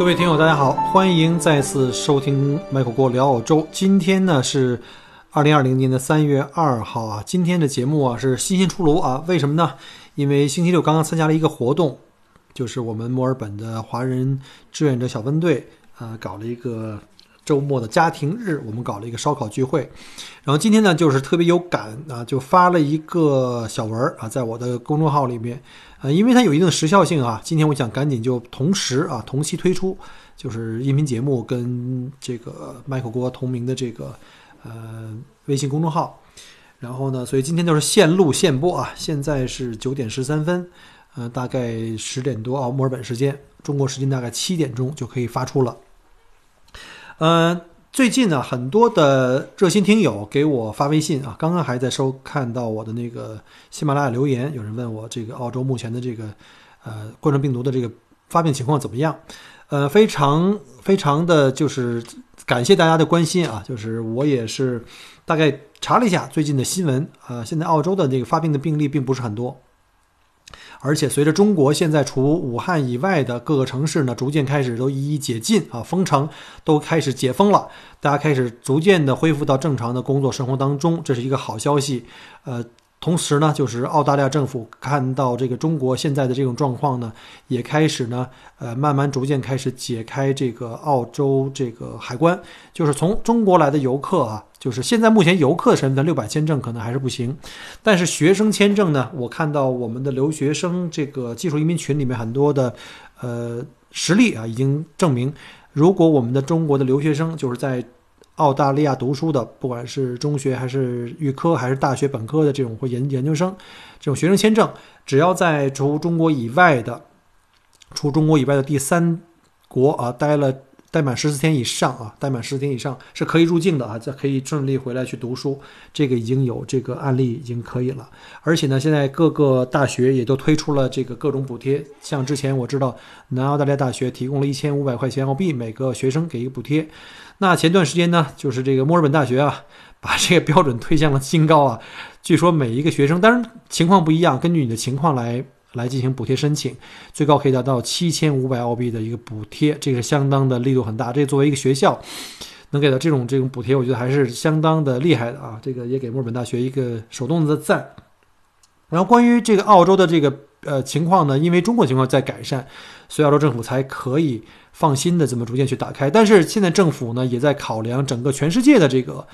各位听友，大家好，欢迎再次收听麦克郭聊澳洲。今天呢是二零二零年的三月二号啊。今天的节目啊是新鲜出炉啊。为什么呢？因为星期六刚刚参加了一个活动，就是我们墨尔本的华人志愿者小分队啊搞了一个周末的家庭日，我们搞了一个烧烤聚会。然后今天呢就是特别有感啊，就发了一个小文啊，在我的公众号里面。呃，因为它有一定的时效性啊，今天我想赶紧就同时啊同期推出，就是音频节目跟这个麦克锅同名的这个呃微信公众号，然后呢，所以今天就是现录现播啊，现在是九点十三分，呃，大概十点多啊墨尔本时间，中国时间大概七点钟就可以发出了，呃。最近呢，很多的热心听友给我发微信啊，刚刚还在收看到我的那个喜马拉雅留言，有人问我这个澳洲目前的这个呃冠状病毒的这个发病情况怎么样？呃，非常非常的就是感谢大家的关心啊，就是我也是大概查了一下最近的新闻啊，现在澳洲的这个发病的病例并不是很多。而且随着中国现在除武汉以外的各个城市呢，逐渐开始都一一解禁啊，封城都开始解封了，大家开始逐渐的恢复到正常的工作生活当中，这是一个好消息。呃，同时呢，就是澳大利亚政府看到这个中国现在的这种状况呢，也开始呢，呃，慢慢逐渐开始解开这个澳洲这个海关，就是从中国来的游客啊。就是现在目前游客身份六百签证可能还是不行，但是学生签证呢？我看到我们的留学生这个技术移民群里面很多的，呃，实力啊已经证明，如果我们的中国的留学生就是在澳大利亚读书的，不管是中学还是预科还是大学本科的这种或研研究生，这种学生签证，只要在除中国以外的，除中国以外的第三国啊待了。待满十四天以上啊，待满十四天以上是可以入境的啊，这可以顺利回来去读书。这个已经有这个案例，已经可以了。而且呢，现在各个大学也都推出了这个各种补贴，像之前我知道南澳大利亚大学提供了一千五百块钱澳币每个学生给一个补贴。那前段时间呢，就是这个墨尔本大学啊，把这个标准推向了新高啊。据说每一个学生，当然情况不一样，根据你的情况来。来进行补贴申请，最高可以达到七千五百澳币的一个补贴，这个相当的力度很大。这作为一个学校，能给到这种这种补贴，我觉得还是相当的厉害的啊！这个也给墨尔本大学一个手动的赞。然后关于这个澳洲的这个呃情况呢，因为中国情况在改善，所以澳洲政府才可以放心的这么逐渐去打开。但是现在政府呢也在考量整个全世界的这个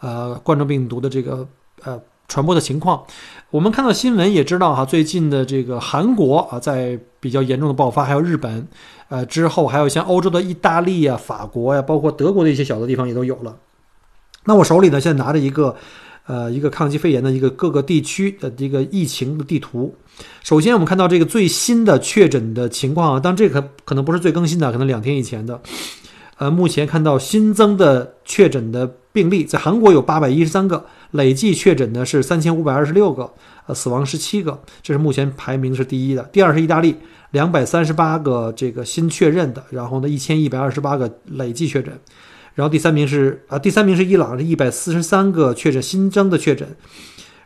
呃冠状病毒的这个呃。传播的情况，我们看到新闻也知道哈，最近的这个韩国啊，在比较严重的爆发，还有日本，呃，之后还有像欧洲的意大利啊、法国呀，包括德国的一些小的地方也都有了。那我手里呢，现在拿着一个，呃，一个抗击肺炎的一个各个地区的这个疫情的地图。首先，我们看到这个最新的确诊的情况啊，当这个可能不是最更新的，可能两天以前的。呃，目前看到新增的确诊的病例，在韩国有八百一十三个。累计确诊的是三千五百二十六个，呃，死亡十七个，这是目前排名是第一的。第二是意大利，两百三十八个这个新确认的，然后呢一千一百二十八个累计确诊，然后第三名是啊，第三名是伊朗，是一百四十三个确诊新增的确诊，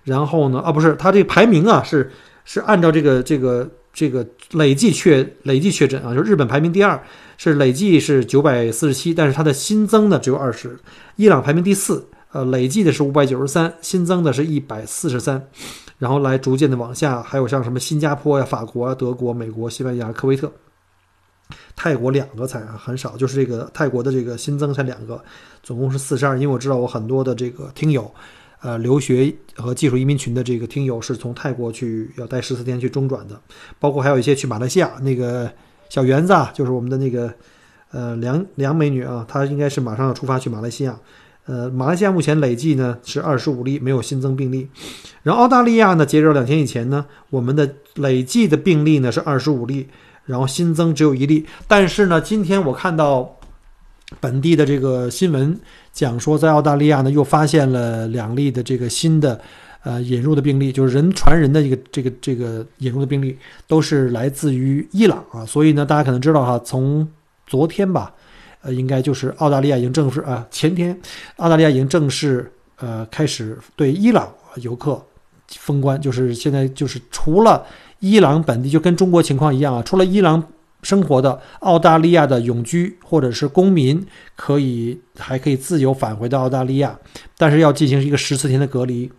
然后呢啊不是，它这排名啊是是按照这个这个这个累计确累计确诊啊，就日本排名第二，是累计是九百四十七，但是它的新增的只有二十，伊朗排名第四。呃，累计的是五百九十三，新增的是一百四十三，然后来逐渐的往下，还有像什么新加坡呀、法国、德国、美国、西班牙、科威特、泰国两个才啊很少，就是这个泰国的这个新增才两个，总共是四十二。因为我知道我很多的这个听友，呃，留学和技术移民群的这个听友是从泰国去要待十四天去中转的，包括还有一些去马来西亚那个小园子啊，就是我们的那个呃梁梁美女啊，她应该是马上要出发去马来西亚。呃，马来西亚目前累计呢是二十五例，没有新增病例。然后澳大利亚呢，截止到两天以前呢，我们的累计的病例呢是二十五例，然后新增只有一例。但是呢，今天我看到本地的这个新闻讲说，在澳大利亚呢又发现了两例的这个新的呃引入的病例，就是人传人的一个这个这个引入的病例，都是来自于伊朗啊。所以呢，大家可能知道哈，从昨天吧，呃，应该就是澳大利亚已经正式啊，前天澳大利亚已经正式呃开始对伊朗游客封关，就是现在就是除了伊朗本地就跟中国情况一样啊，除了伊朗生活的澳大利亚的永居或者是公民，可以还可以自由返回到澳大利亚，但是要进行一个十四天的隔离。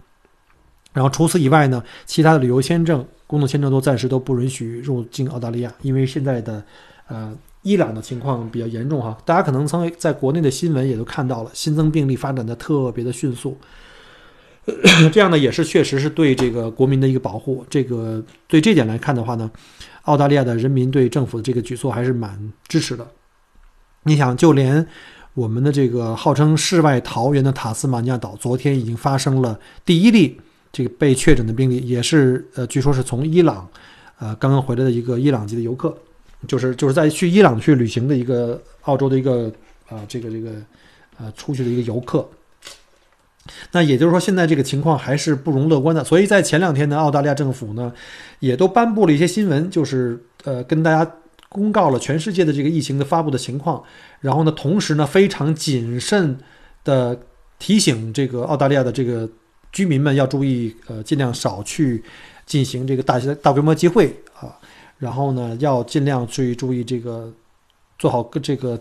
然后除此以外呢，其他的旅游签证、工作签证都暂时都不允许入境澳大利亚，因为现在的呃伊朗的情况比较严重哈。大家可能曾在国内的新闻也都看到了，新增病例发展的特别的迅速。这样呢，也是确实是对这个国民的一个保护。这个对这点来看的话呢，澳大利亚的人民对政府的这个举措还是蛮支持的。你想，就连我们的这个号称世外桃源的塔斯马尼亚岛，昨天已经发生了第一例这个被确诊的病例，也是呃，据说是从伊朗呃刚刚回来的一个伊朗籍的游客，就是就是在去伊朗去旅行的一个澳洲的一个啊这个这个呃出去的一个游客。那也就是说，现在这个情况还是不容乐观的。所以在前两天呢，澳大利亚政府呢，也都颁布了一些新闻，就是呃，跟大家公告了全世界的这个疫情的发布的情况。然后呢，同时呢，非常谨慎的提醒这个澳大利亚的这个居民们要注意，呃，尽量少去进行这个大型大规模集会啊。然后呢，要尽量去注意这个做好这个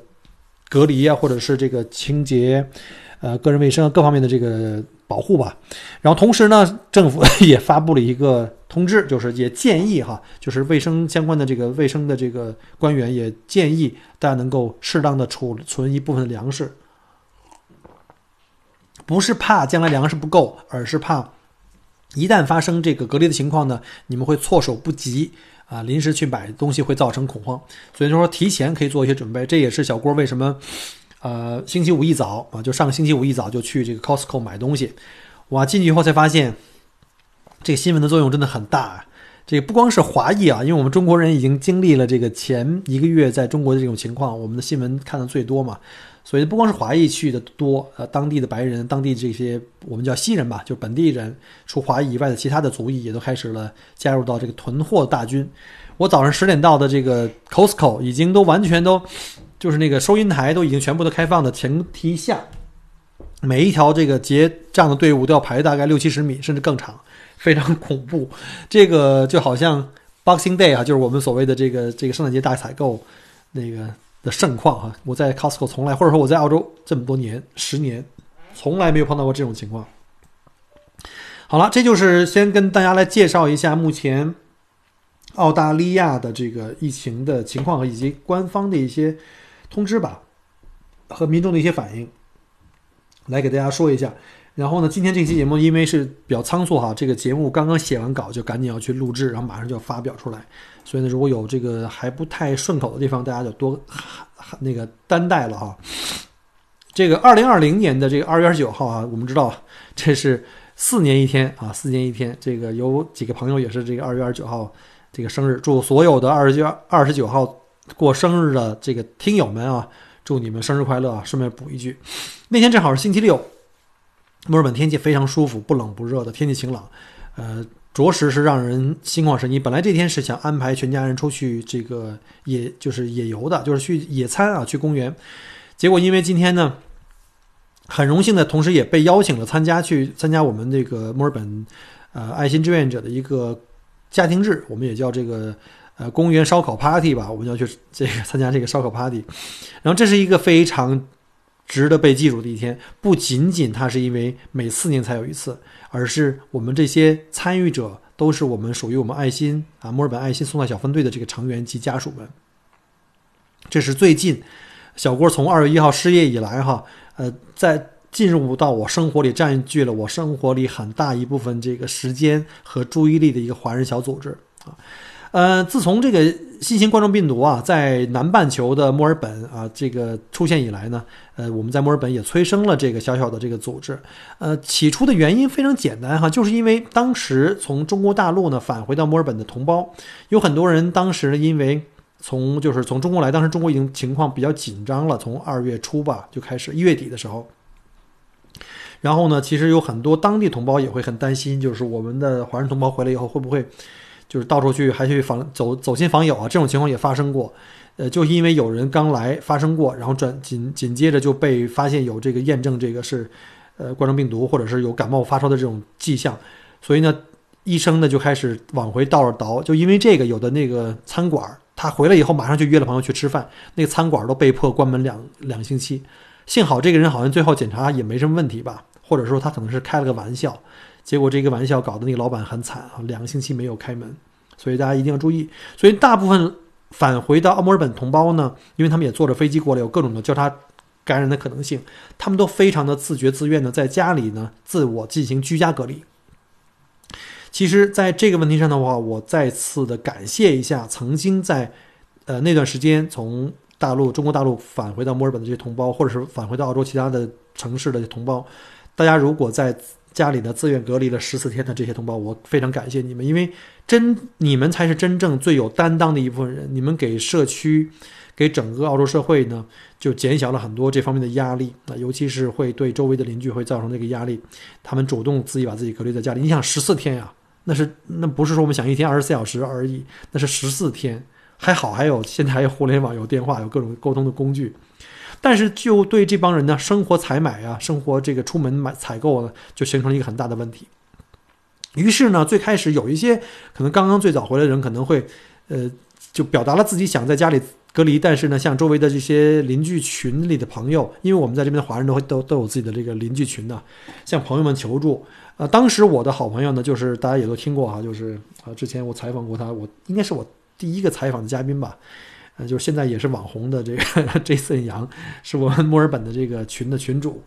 隔离啊，或者是这个清洁。呃，个人卫生各方面的这个保护吧。然后同时呢，政府也发布了一个通知，就是也建议哈，就是卫生相关的这个卫生的这个官员也建议大家能够适当的储存一部分粮食，不是怕将来粮食不够，而是怕一旦发生这个隔离的情况呢，你们会措手不及啊，临时去买东西会造成恐慌。所以说提前可以做一些准备，这也是小郭为什么。呃，星期五一早啊，就上个星期五一早就去这个 Costco 买东西，哇，进去以后才发现，这个新闻的作用真的很大。这个不光是华裔啊，因为我们中国人已经经历了这个前一个月在中国的这种情况，我们的新闻看的最多嘛，所以不光是华裔去的多，呃，当地的白人、当地这些我们叫西人吧，就本地人，除华裔以外的其他的族裔也都开始了加入到这个囤货大军。我早上十点到的这个 Costco 已经都完全都。就是那个收银台都已经全部都开放的前提下，每一条这个结账的队伍都要排大概六七十米，甚至更长，非常恐怖。这个就好像 Boxing Day 啊，就是我们所谓的这个这个圣诞节大采购那个的盛况哈。我在 Costco 从来，或者说我在澳洲这么多年，十年，从来没有碰到过这种情况。好了，这就是先跟大家来介绍一下目前澳大利亚的这个疫情的情况以及官方的一些。通知吧，和民众的一些反应，来给大家说一下。然后呢，今天这期节目因为是比较仓促哈，这个节目刚刚写完稿就赶紧要去录制，然后马上就要发表出来。所以呢，如果有这个还不太顺口的地方，大家就多那个担待了哈。这个二零二零年的这个二月二十九号啊，我们知道这是四年一天啊，四年一天。这个有几个朋友也是这个二月二十九号这个生日，祝所有的二十九二十九号。过生日的这个听友们啊，祝你们生日快乐啊！顺便补一句，那天正好是星期六，墨尔本天气非常舒服，不冷不热的天气晴朗，呃，着实是让人心旷神怡。本来这天是想安排全家人出去这个野，就是野游的，就是去野餐啊，去公园。结果因为今天呢，很荣幸的同时也被邀请了参加去参加我们这个墨尔本呃爱心志愿者的一个家庭日，我们也叫这个。呃，公园烧烤 party 吧，我们要去这个参加这个烧烤 party，然后这是一个非常值得被记住的一天。不仅仅它是因为每四年才有一次，而是我们这些参与者都是我们属于我们爱心啊墨尔本爱心送菜小分队的这个成员及家属们。这是最近小郭从二月一号失业以来哈，呃，在进入到我生活里占据了我生活里很大一部分这个时间和注意力的一个华人小组织啊。呃，自从这个新型冠状病毒啊，在南半球的墨尔本啊，这个出现以来呢，呃，我们在墨尔本也催生了这个小小的这个组织。呃，起初的原因非常简单哈，就是因为当时从中国大陆呢返回到墨尔本的同胞，有很多人当时因为从就是从中国来，当时中国已经情况比较紧张了，从二月初吧就开始，一月底的时候。然后呢，其实有很多当地同胞也会很担心，就是我们的华人同胞回来以后会不会就是到处去还去访走走亲访友啊？这种情况也发生过。呃，就因为有人刚来发生过，然后转紧紧接着就被发现有这个验证这个是呃冠状病毒或者是有感冒发烧的这种迹象，所以呢，医生呢就开始往回倒着倒。就因为这个，有的那个餐馆他回来以后马上就约了朋友去吃饭，那个餐馆都被迫关门两两星期。幸好这个人好像最后检查也没什么问题吧。或者说他可能是开了个玩笑，结果这个玩笑搞得那个老板很惨啊，两个星期没有开门，所以大家一定要注意。所以大部分返回到墨尔本同胞呢，因为他们也坐着飞机过来，有各种的交叉感染的可能性，他们都非常的自觉自愿的在家里呢自我进行居家隔离。其实，在这个问题上的话，我再次的感谢一下曾经在呃那段时间从大陆中国大陆返回到墨尔本的这些同胞，或者是返回到澳洲其他的城市的同胞。大家如果在家里的自愿隔离了十四天的这些同胞，我非常感谢你们，因为真你们才是真正最有担当的一部分人。你们给社区、给整个澳洲社会呢，就减小了很多这方面的压力那，尤其是会对周围的邻居会造成这个压力。他们主动自己把自己隔离在家里，你想十四天呀，那是那不是说我们想一天二十四小时而已，那是十四天。还好还有现在还有互联网、有电话、有各种沟通的工具。但是就对这帮人呢，生活采买啊，生活这个出门买采购呢，就形成了一个很大的问题。于是呢，最开始有一些可能刚刚最早回来的人，可能会，呃，就表达了自己想在家里隔离。但是呢，像周围的这些邻居群里的朋友，因为我们在这边的华人都会都都有自己的这个邻居群呢，向朋友们求助。呃，当时我的好朋友呢，就是大家也都听过哈，就是啊，之前我采访过他，我应该是我第一个采访的嘉宾吧。就是现在也是网红的这个 Jason 杨，是我们墨尔本的这个群的群主。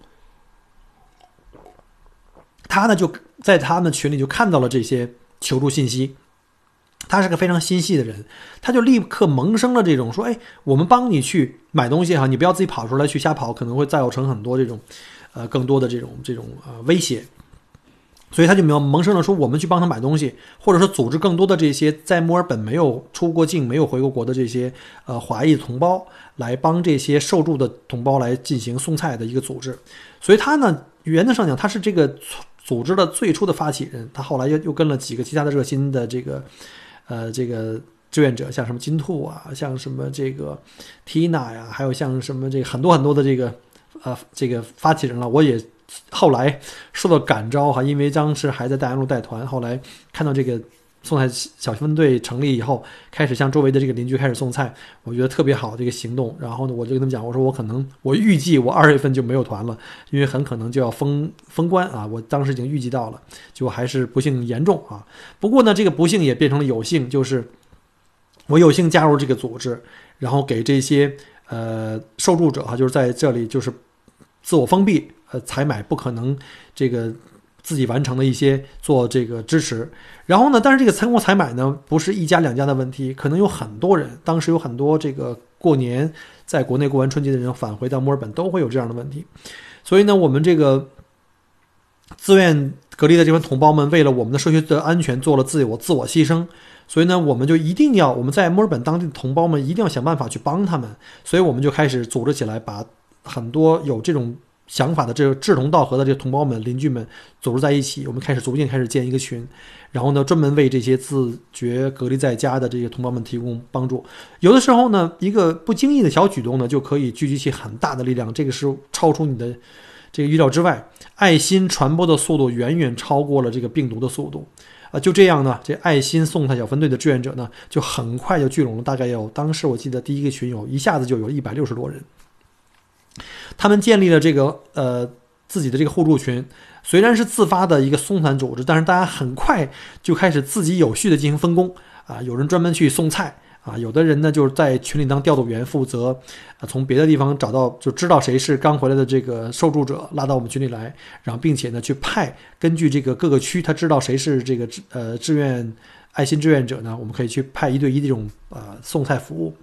他呢就在他们群里就看到了这些求助信息，他是个非常心细的人，他就立刻萌生了这种说：“哎，我们帮你去买东西哈，你不要自己跑出来去瞎跑，可能会造成很多这种，呃，更多的这种这种呃威胁。”所以他就没有萌生了说我们去帮他买东西，或者说组织更多的这些在墨尔本没有出过境、没有回过国的这些呃华裔同胞来帮这些受助的同胞来进行送菜的一个组织。所以他呢，原则上讲他是这个组织的最初的发起人。他后来又又跟了几个其他的热心的这个呃这个志愿者，像什么金兔啊，像什么这个 Tina 呀，还有像什么这个很多很多的这个呃这个发起人了，我也。后来受到感召哈，因为当时还在大洋路带团，后来看到这个送菜小分队成立以后，开始向周围的这个邻居开始送菜，我觉得特别好这个行动。然后呢，我就跟他们讲，我说我可能我预计我二月份就没有团了，因为很可能就要封封关啊。我当时已经预计到了，结果还是不幸严重啊。不过呢，这个不幸也变成了有幸，就是我有幸加入这个组织，然后给这些呃受助者哈，就是在这里就是自我封闭。呃，采买不可能这个自己完成的一些做这个支持，然后呢，但是这个成功采买呢，不是一家两家的问题，可能有很多人，当时有很多这个过年在国内过完春节的人返回到墨尔本都会有这样的问题，所以呢，我们这个自愿隔离的这帮同胞们，为了我们的社区的安全做了自我自我牺牲，所以呢，我们就一定要我们在墨尔本当地的同胞们一定要想办法去帮他们，所以我们就开始组织起来，把很多有这种。想法的这个志同道合的这个同胞们、邻居们组织在一起，我们开始逐渐开始建一个群，然后呢，专门为这些自觉隔离在家的这些同胞们提供帮助。有的时候呢，一个不经意的小举动呢，就可以聚集起很大的力量，这个是超出你的这个预料之外。爱心传播的速度远远超过了这个病毒的速度啊！就这样呢，这爱心送菜小分队的志愿者呢，就很快就聚拢了，大概有当时我记得第一个群有一下子就有一百六十多人。他们建立了这个呃自己的这个互助群，虽然是自发的一个松散组织，但是大家很快就开始自己有序的进行分工啊，有人专门去送菜啊，有的人呢就是在群里当调度员，负责啊从别的地方找到就知道谁是刚回来的这个受助者，拉到我们群里来，然后并且呢去派根据这个各个区他知道谁是这个志呃志愿爱心志愿者呢，我们可以去派一对一的这种呃送菜服务。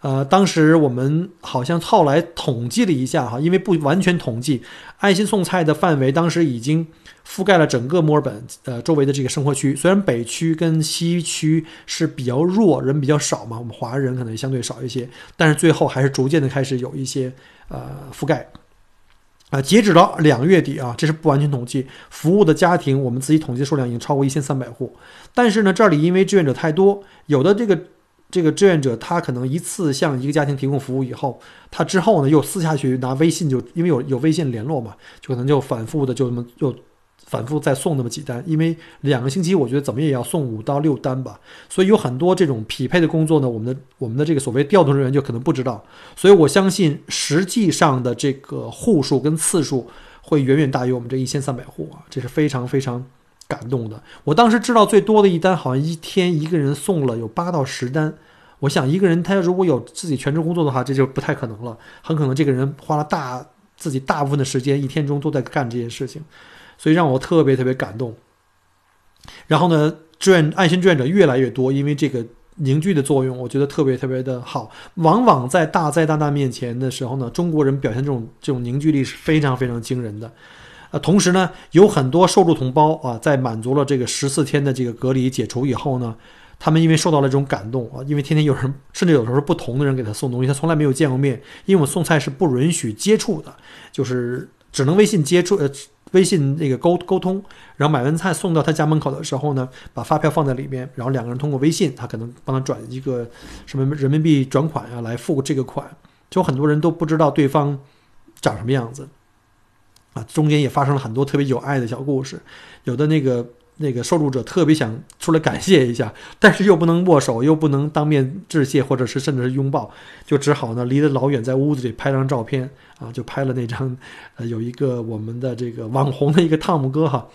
呃，当时我们好像后来统计了一下哈，因为不完全统计，爱心送菜的范围当时已经覆盖了整个墨尔本呃周围的这个生活区。虽然北区跟西区是比较弱，人比较少嘛，我们华人可能相对少一些，但是最后还是逐渐的开始有一些呃覆盖。啊，截止到两月底啊，这是不完全统计，服务的家庭我们自己统计数量已经超过一千三百户。但是呢，这里因为志愿者太多，有的这个这个志愿者他可能一次向一个家庭提供服务以后，他之后呢又私下去拿微信，就因为有有微信联络嘛，就可能就反复的就这么又。反复再送那么几单，因为两个星期，我觉得怎么也要送五到六单吧。所以有很多这种匹配的工作呢，我们的我们的这个所谓调动人员就可能不知道。所以我相信实际上的这个户数跟次数会远远大于我们这一千三百户啊，这是非常非常感动的。我当时知道最多的一单，好像一天一个人送了有八到十单。我想一个人他如果有自己全职工作的话，这就不太可能了。很可能这个人花了大自己大部分的时间，一天中都在干这件事情。所以让我特别特别感动。然后呢，志愿爱心志愿者越来越多，因为这个凝聚的作用，我觉得特别特别的好。往往在大灾大难面前的时候呢，中国人表现这种这种凝聚力是非常非常惊人的。呃，同时呢，有很多受助同胞啊，在满足了这个十四天的这个隔离解除以后呢，他们因为受到了这种感动啊，因为天天有人，甚至有时候不同的人给他送东西，他从来没有见过面，因为我们送菜是不允许接触的，就是只能微信接触呃。微信那个沟沟通，然后买完菜送到他家门口的时候呢，把发票放在里面，然后两个人通过微信，他可能帮他转一个什么人民币转款啊，来付这个款。就很多人都不知道对方长什么样子啊，中间也发生了很多特别有爱的小故事，有的那个。那个受助者特别想出来感谢一下，但是又不能握手，又不能当面致谢，或者是甚至是拥抱，就只好呢离得老远，在屋子里拍张照片啊，就拍了那张，呃，有一个我们的这个网红的一个汤姆哥哈，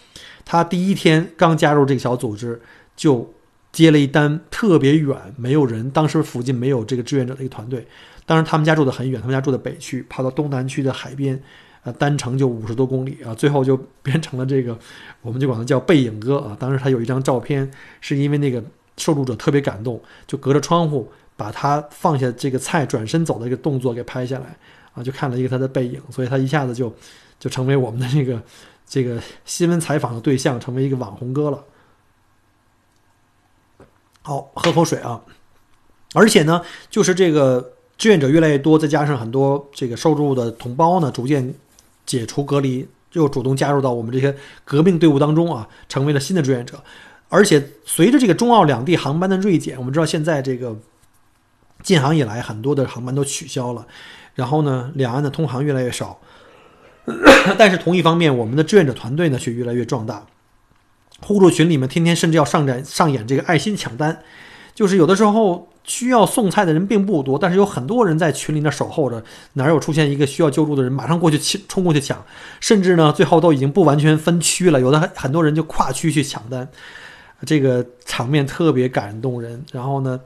他第一天刚加入这个小组织，就接了一单特别远，没有人，当时附近没有这个志愿者的一个团队，当然他们家住的很远，他们家住的北区，跑到东南区的海边。啊，单程就五十多公里啊，最后就 变成了这个，我们就管他叫背影哥啊。当时他有一张照片，是因为那个受助者特别感动，就隔着窗户把他放下这个菜转身走的一个动作给拍下来啊，就看了一个他的背影，所以他一下子就就成为我们的这个这个新闻采访的对象，成为一个网红哥了。好，喝口水啊。而且呢，就是这个志愿者越来越多，再加上很多这个受助的同胞呢，逐渐。解除隔离，又主动加入到我们这些革命队伍当中啊，成为了新的志愿者。而且随着这个中澳两地航班的锐减，我们知道现在这个禁航以来，很多的航班都取消了，然后呢，两岸的通航越来越少。但是同一方面，我们的志愿者团队呢却越来越壮大，互助群里面天天甚至要上展上演这个爱心抢单，就是有的时候。需要送菜的人并不多，但是有很多人在群里那守候着，哪有出现一个需要救助的人，马上过去抢，冲过去抢，甚至呢，最后都已经不完全分区了，有的很很多人就跨区去抢单，这个场面特别感动人。然后呢，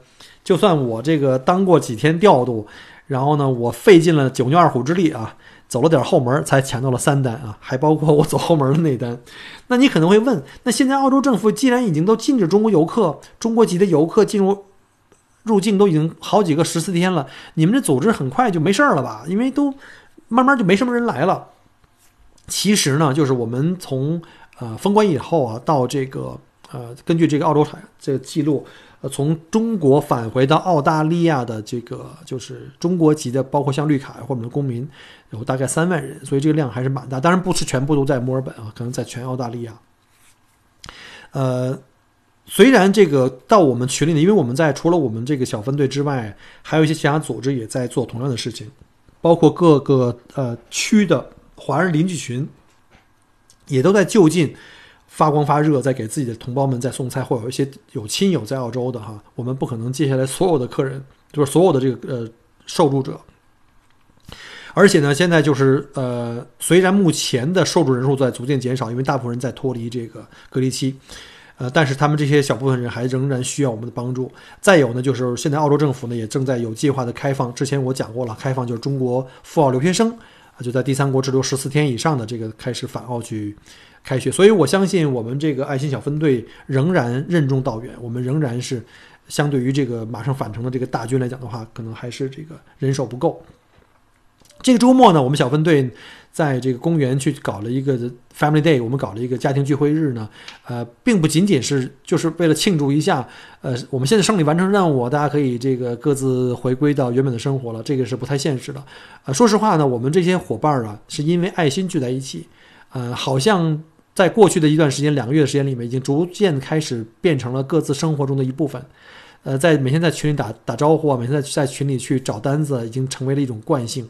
就算我这个当过几天调度，然后呢，我费尽了九牛二虎之力啊，走了点后门才抢到了三单啊，还包括我走后门的那单。那你可能会问，那现在澳洲政府既然已经都禁止中国游客、中国籍的游客进入？入境都已经好几个十四天了，你们这组织很快就没事儿了吧？因为都慢慢就没什么人来了。其实呢，就是我们从呃封关以后啊，到这个呃，根据这个澳洲产这个记录，呃，从中国返回到澳大利亚的这个就是中国籍的，包括像绿卡或者的公民，有大概三万人，所以这个量还是蛮大。当然不是全部都在墨尔本啊，可能在全澳大利亚。呃。虽然这个到我们群里呢，因为我们在除了我们这个小分队之外，还有一些其他组织也在做同样的事情，包括各个呃区的华人邻居群，也都在就近发光发热，在给自己的同胞们在送菜，或有一些有亲友在澳洲的哈，我们不可能接下来所有的客人，就是所有的这个呃受助者，而且呢，现在就是呃，虽然目前的受助人数在逐渐减少，因为大部分人在脱离这个隔离期。呃，但是他们这些小部分人还仍然需要我们的帮助。再有呢，就是现在澳洲政府呢也正在有计划的开放。之前我讲过了，开放就是中国赴澳留学生啊，就在第三国滞留十四天以上的这个开始返澳去开学。所以我相信我们这个爱心小分队仍然任重道远，我们仍然是相对于这个马上返程的这个大军来讲的话，可能还是这个人手不够。这个周末呢，我们小分队在这个公园去搞了一个 Family Day，我们搞了一个家庭聚会日呢。呃，并不仅仅是就是为了庆祝一下，呃，我们现在胜利完成任务，大家可以这个各自回归到原本的生活了，这个是不太现实的。呃，说实话呢，我们这些伙伴儿啊，是因为爱心聚在一起，呃，好像在过去的一段时间，两个月的时间里面，已经逐渐开始变成了各自生活中的一部分。呃，在每天在群里打打招呼啊，每天在在群里去找单子，已经成为了一种惯性。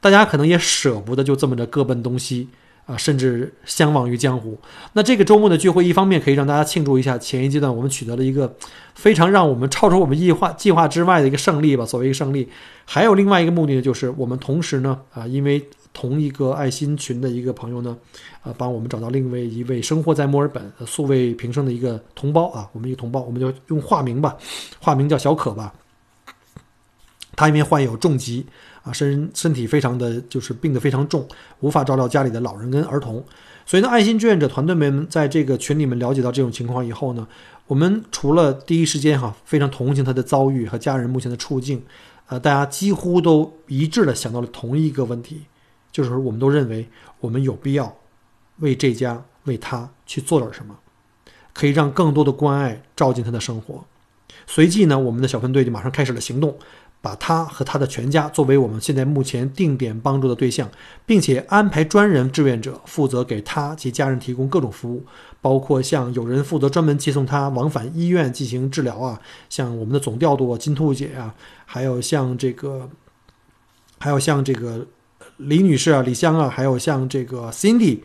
大家可能也舍不得就这么着各奔东西啊，甚至相忘于江湖。那这个周末的聚会，一方面可以让大家庆祝一下前一阶段我们取得了一个非常让我们超出我们计划计划之外的一个胜利吧，所谓一个胜利。还有另外一个目的呢，就是我们同时呢啊，因为同一个爱心群的一个朋友呢，啊，帮我们找到另外一位生活在墨尔本素未平生的一个同胞啊，我们一个同胞，我们就用化名吧，化名叫小可吧。他因为患有重疾。啊，身身体非常的就是病得非常重，无法照料家里的老人跟儿童，所以呢，爱心志愿者团队们在这个群里面了解到这种情况以后呢，我们除了第一时间哈非常同情他的遭遇和家人目前的处境，呃，大家几乎都一致的想到了同一个问题，就是我们都认为我们有必要为这家为他去做点什么，可以让更多的关爱照进他的生活。随即呢，我们的小分队就马上开始了行动。把他和他的全家作为我们现在目前定点帮助的对象，并且安排专人志愿者负责给他及家人提供各种服务，包括像有人负责专门接送他往返医院进行治疗啊，像我们的总调度金兔姐啊，还有像这个，还有像这个李女士啊、李香啊，还有像这个 Cindy，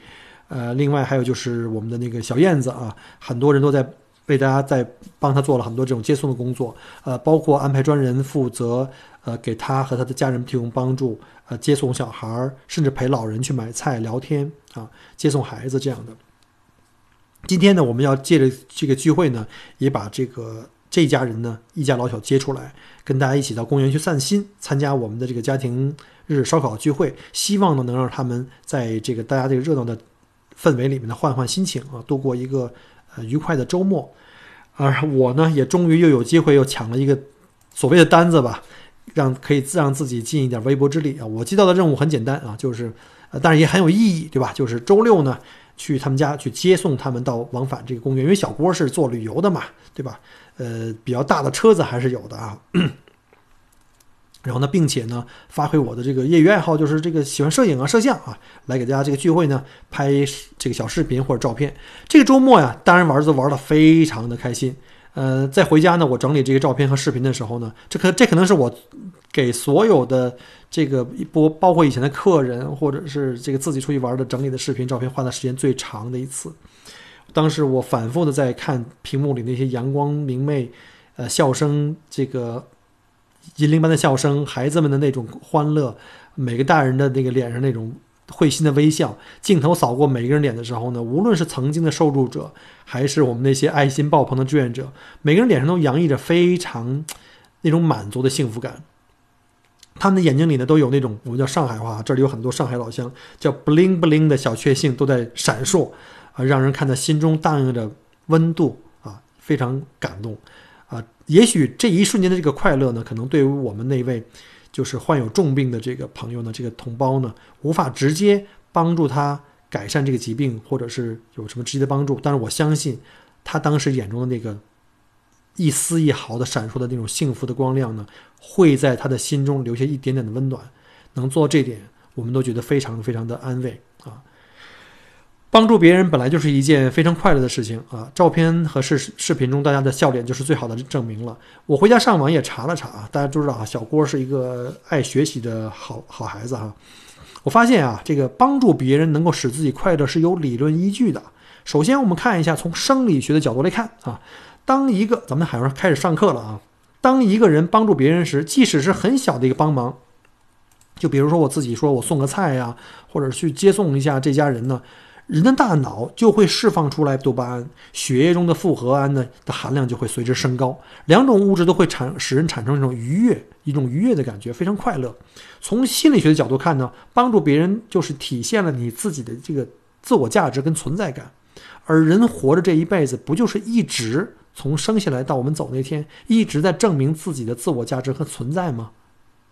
呃，另外还有就是我们的那个小燕子啊，很多人都在。为大家在帮他做了很多这种接送的工作，呃，包括安排专人负责，呃，给他和他的家人提供帮助，呃，接送小孩儿，甚至陪老人去买菜、聊天啊，接送孩子这样的。今天呢，我们要借着这个聚会呢，也把这个这家人呢一家老小接出来，跟大家一起到公园去散心，参加我们的这个家庭日烧烤聚会，希望呢能让他们在这个大家这个热闹的氛围里面呢换换心情啊，度过一个。呃，愉快的周末，而我呢，也终于又有机会又抢了一个所谓的单子吧，让可以让自己尽一点微薄之力啊。我接到的任务很简单啊，就是，呃，但是也很有意义，对吧？就是周六呢，去他们家去接送他们到往返这个公园，因为小郭是做旅游的嘛，对吧？呃，比较大的车子还是有的啊。然后呢，并且呢，发挥我的这个业余爱好，就是这个喜欢摄影啊、摄像啊，来给大家这个聚会呢拍这个小视频或者照片。这个周末呀，当然玩都玩的非常的开心。呃，在回家呢，我整理这个照片和视频的时候呢，这可这可能是我给所有的这个一波，包括以前的客人或者是这个自己出去玩的整理的视频照片花的时间最长的一次。当时我反复的在看屏幕里那些阳光明媚，呃，笑声这个。银铃般的笑声，孩子们的那种欢乐，每个大人的那个脸上那种会心的微笑，镜头扫过每个人脸的时候呢，无论是曾经的受助者，还是我们那些爱心爆棚的志愿者，每个人脸上都洋溢着非常那种满足的幸福感。他们的眼睛里呢，都有那种我们叫上海话，这里有很多上海老乡，叫 bling bling 的小确幸都在闪烁，啊，让人看到心中荡漾着温度啊，非常感动。啊，也许这一瞬间的这个快乐呢，可能对于我们那位就是患有重病的这个朋友呢，这个同胞呢，无法直接帮助他改善这个疾病，或者是有什么直接的帮助。但是我相信，他当时眼中的那个一丝一毫的闪烁的那种幸福的光亮呢，会在他的心中留下一点点的温暖。能做到这点，我们都觉得非常非常的安慰。帮助别人本来就是一件非常快乐的事情啊！照片和视视频中大家的笑脸就是最好的证明了。我回家上网也查了查啊，大家都知道啊，小郭是一个爱学习的好好孩子哈。我发现啊，这个帮助别人能够使自己快乐是有理论依据的。首先，我们看一下从生理学的角度来看啊，当一个咱们海上开始上课了啊，当一个人帮助别人时，即使是很小的一个帮忙，就比如说我自己说我送个菜呀，或者去接送一下这家人呢。人的大脑就会释放出来多巴胺，血液中的复合胺呢的含量就会随之升高，两种物质都会产使人产生一种愉悦，一种愉悦的感觉，非常快乐。从心理学的角度看呢，帮助别人就是体现了你自己的这个自我价值跟存在感，而人活着这一辈子，不就是一直从生下来到我们走那天，一直在证明自己的自我价值和存在吗？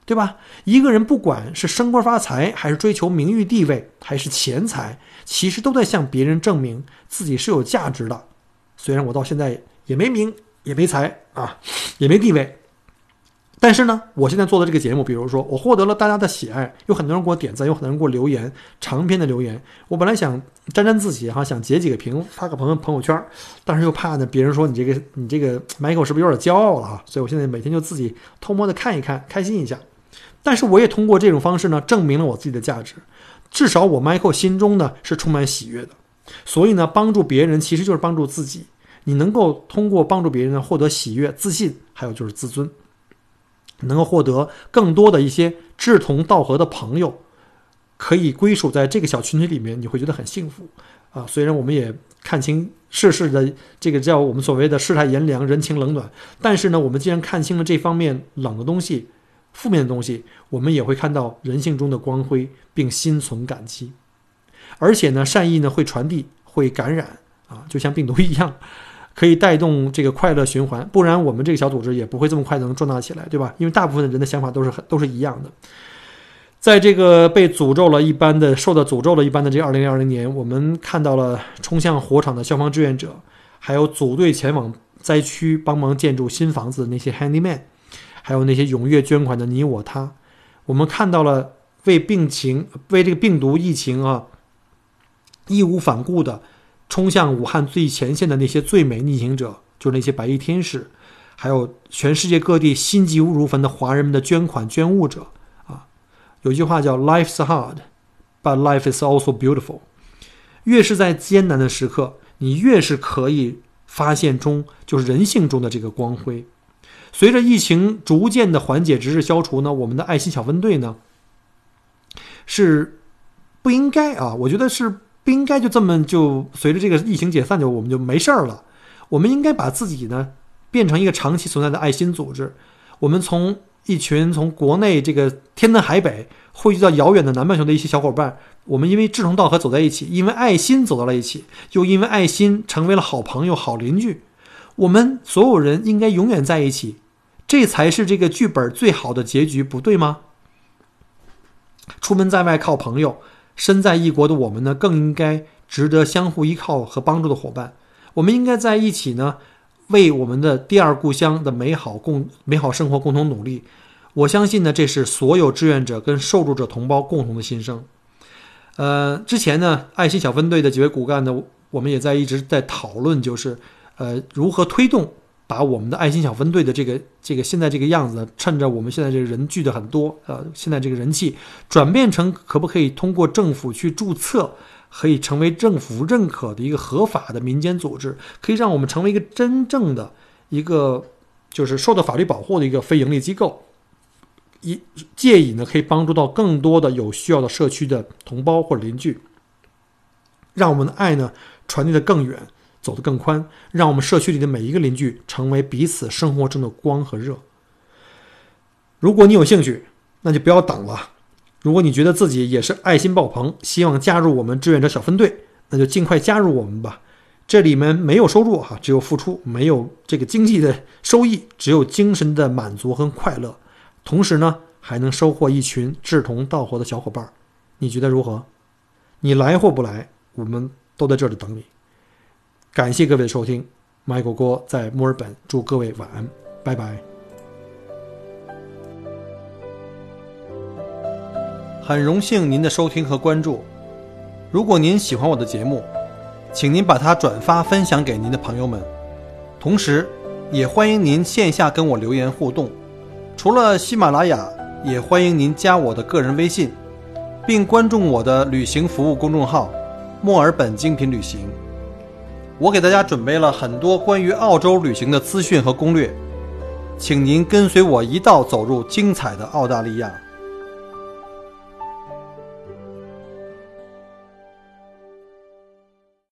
对吧？一个人不管是升官发财，还是追求名誉地位，还是钱财，其实都在向别人证明自己是有价值的。虽然我到现在也没名，也没财啊，也没地位。但是呢，我现在做的这个节目，比如说我获得了大家的喜爱，有很多人给我点赞，有很多人给我留言，长篇的留言。我本来想沾沾自喜哈，想截几个屏发个朋友朋友圈，但是又怕呢别人说你这个你这个 Michael 是不是有点骄傲了哈？所以我现在每天就自己偷摸的看一看，开心一下。但是我也通过这种方式呢，证明了我自己的价值。至少我 Michael 心中呢是充满喜悦的。所以呢，帮助别人其实就是帮助自己。你能够通过帮助别人呢获得喜悦、自信，还有就是自尊。能够获得更多的一些志同道合的朋友，可以归属在这个小群体里面，你会觉得很幸福啊！虽然我们也看清世事的这个叫我们所谓的世态炎凉、人情冷暖，但是呢，我们既然看清了这方面冷的东西、负面的东西，我们也会看到人性中的光辉，并心存感激。而且呢，善意呢会传递、会感染啊，就像病毒一样。可以带动这个快乐循环，不然我们这个小组织也不会这么快能壮大起来，对吧？因为大部分的人的想法都是很都是一样的。在这个被诅咒了一般的、受到诅咒了一般的这二零二零年，我们看到了冲向火场的消防志愿者，还有组队前往灾区帮忙建筑新房子的那些 handyman，还有那些踊跃捐款的你我他。我们看到了为病情、为这个病毒疫情啊义无反顾的。冲向武汉最前线的那些最美逆行者，就是那些白衣天使，还有全世界各地心急如焚的华人们的捐款捐物者啊！有句话叫 “Life is hard, but life is also beautiful”。越是在艰难的时刻，你越是可以发现中就是人性中的这个光辉。随着疫情逐渐的缓解，直至消除呢，我们的爱心小分队呢是不应该啊，我觉得是。不应该就这么就随着这个疫情解散就我们就没事儿了。我们应该把自己呢变成一个长期存在的爱心组织。我们从一群从国内这个天南海北汇聚到遥远的南半球的一些小伙伴，我们因为志同道合走在一起，因为爱心走到了一起，又因为爱心成为了好朋友、好邻居。我们所有人应该永远在一起，这才是这个剧本最好的结局，不对吗？出门在外靠朋友。身在异国的我们呢，更应该值得相互依靠和帮助的伙伴。我们应该在一起呢，为我们的第二故乡的美好共美好生活共同努力。我相信呢，这是所有志愿者跟受助者同胞共同的心声。呃，之前呢，爱心小分队的几位骨干呢，我们也在一直在讨论，就是呃，如何推动。把我们的爱心小分队的这个这个现在这个样子，趁着我们现在这个人聚的很多，呃，现在这个人气转变成可不可以通过政府去注册，可以成为政府认可的一个合法的民间组织，可以让我们成为一个真正的一个就是受到法律保护的一个非盈利机构，以借以呢可以帮助到更多的有需要的社区的同胞或者邻居，让我们的爱呢传递的更远。走得更宽，让我们社区里的每一个邻居成为彼此生活中的光和热。如果你有兴趣，那就不要等了。如果你觉得自己也是爱心爆棚，希望加入我们志愿者小分队，那就尽快加入我们吧。这里面没有收入哈，只有付出，没有这个经济的收益，只有精神的满足和快乐。同时呢，还能收获一群志同道合的小伙伴。你觉得如何？你来或不来，我们都在这里等你。感谢各位的收听麦果果在墨尔本，祝各位晚安，拜拜。很荣幸您的收听和关注，如果您喜欢我的节目，请您把它转发分享给您的朋友们，同时也欢迎您线下跟我留言互动。除了喜马拉雅，也欢迎您加我的个人微信，并关注我的旅行服务公众号“墨尔本精品旅行”。我给大家准备了很多关于澳洲旅行的资讯和攻略，请您跟随我一道走入精彩的澳大利亚。